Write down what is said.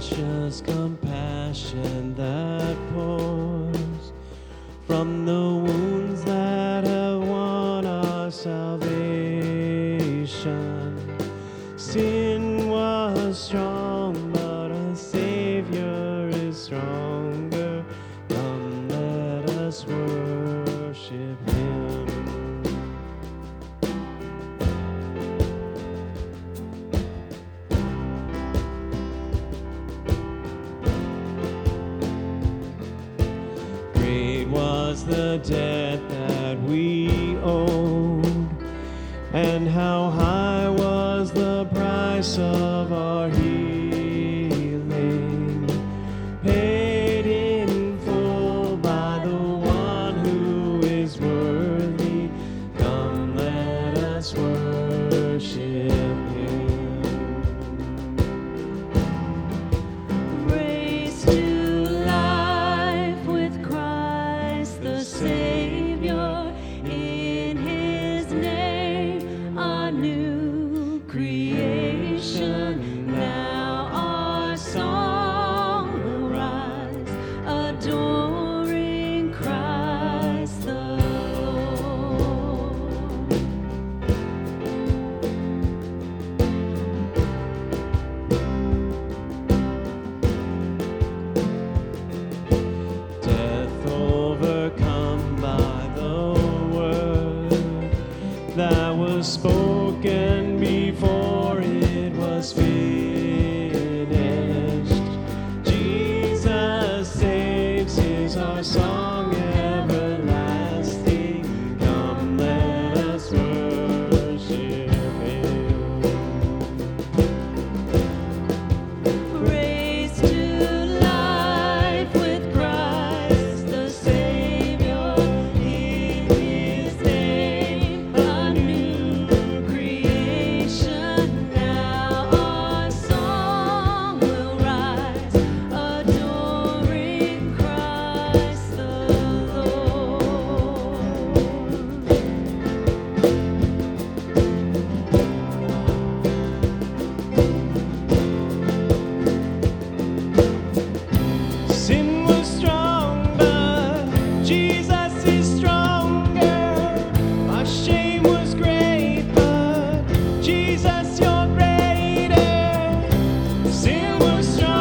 precious compassion that pours from the wounds that have won our salvation. Sin was strong, but a Savior is stronger. The debt that we owed, and how high was the price of that was spoken before it was finished. Jesus saves is our song but Jesus,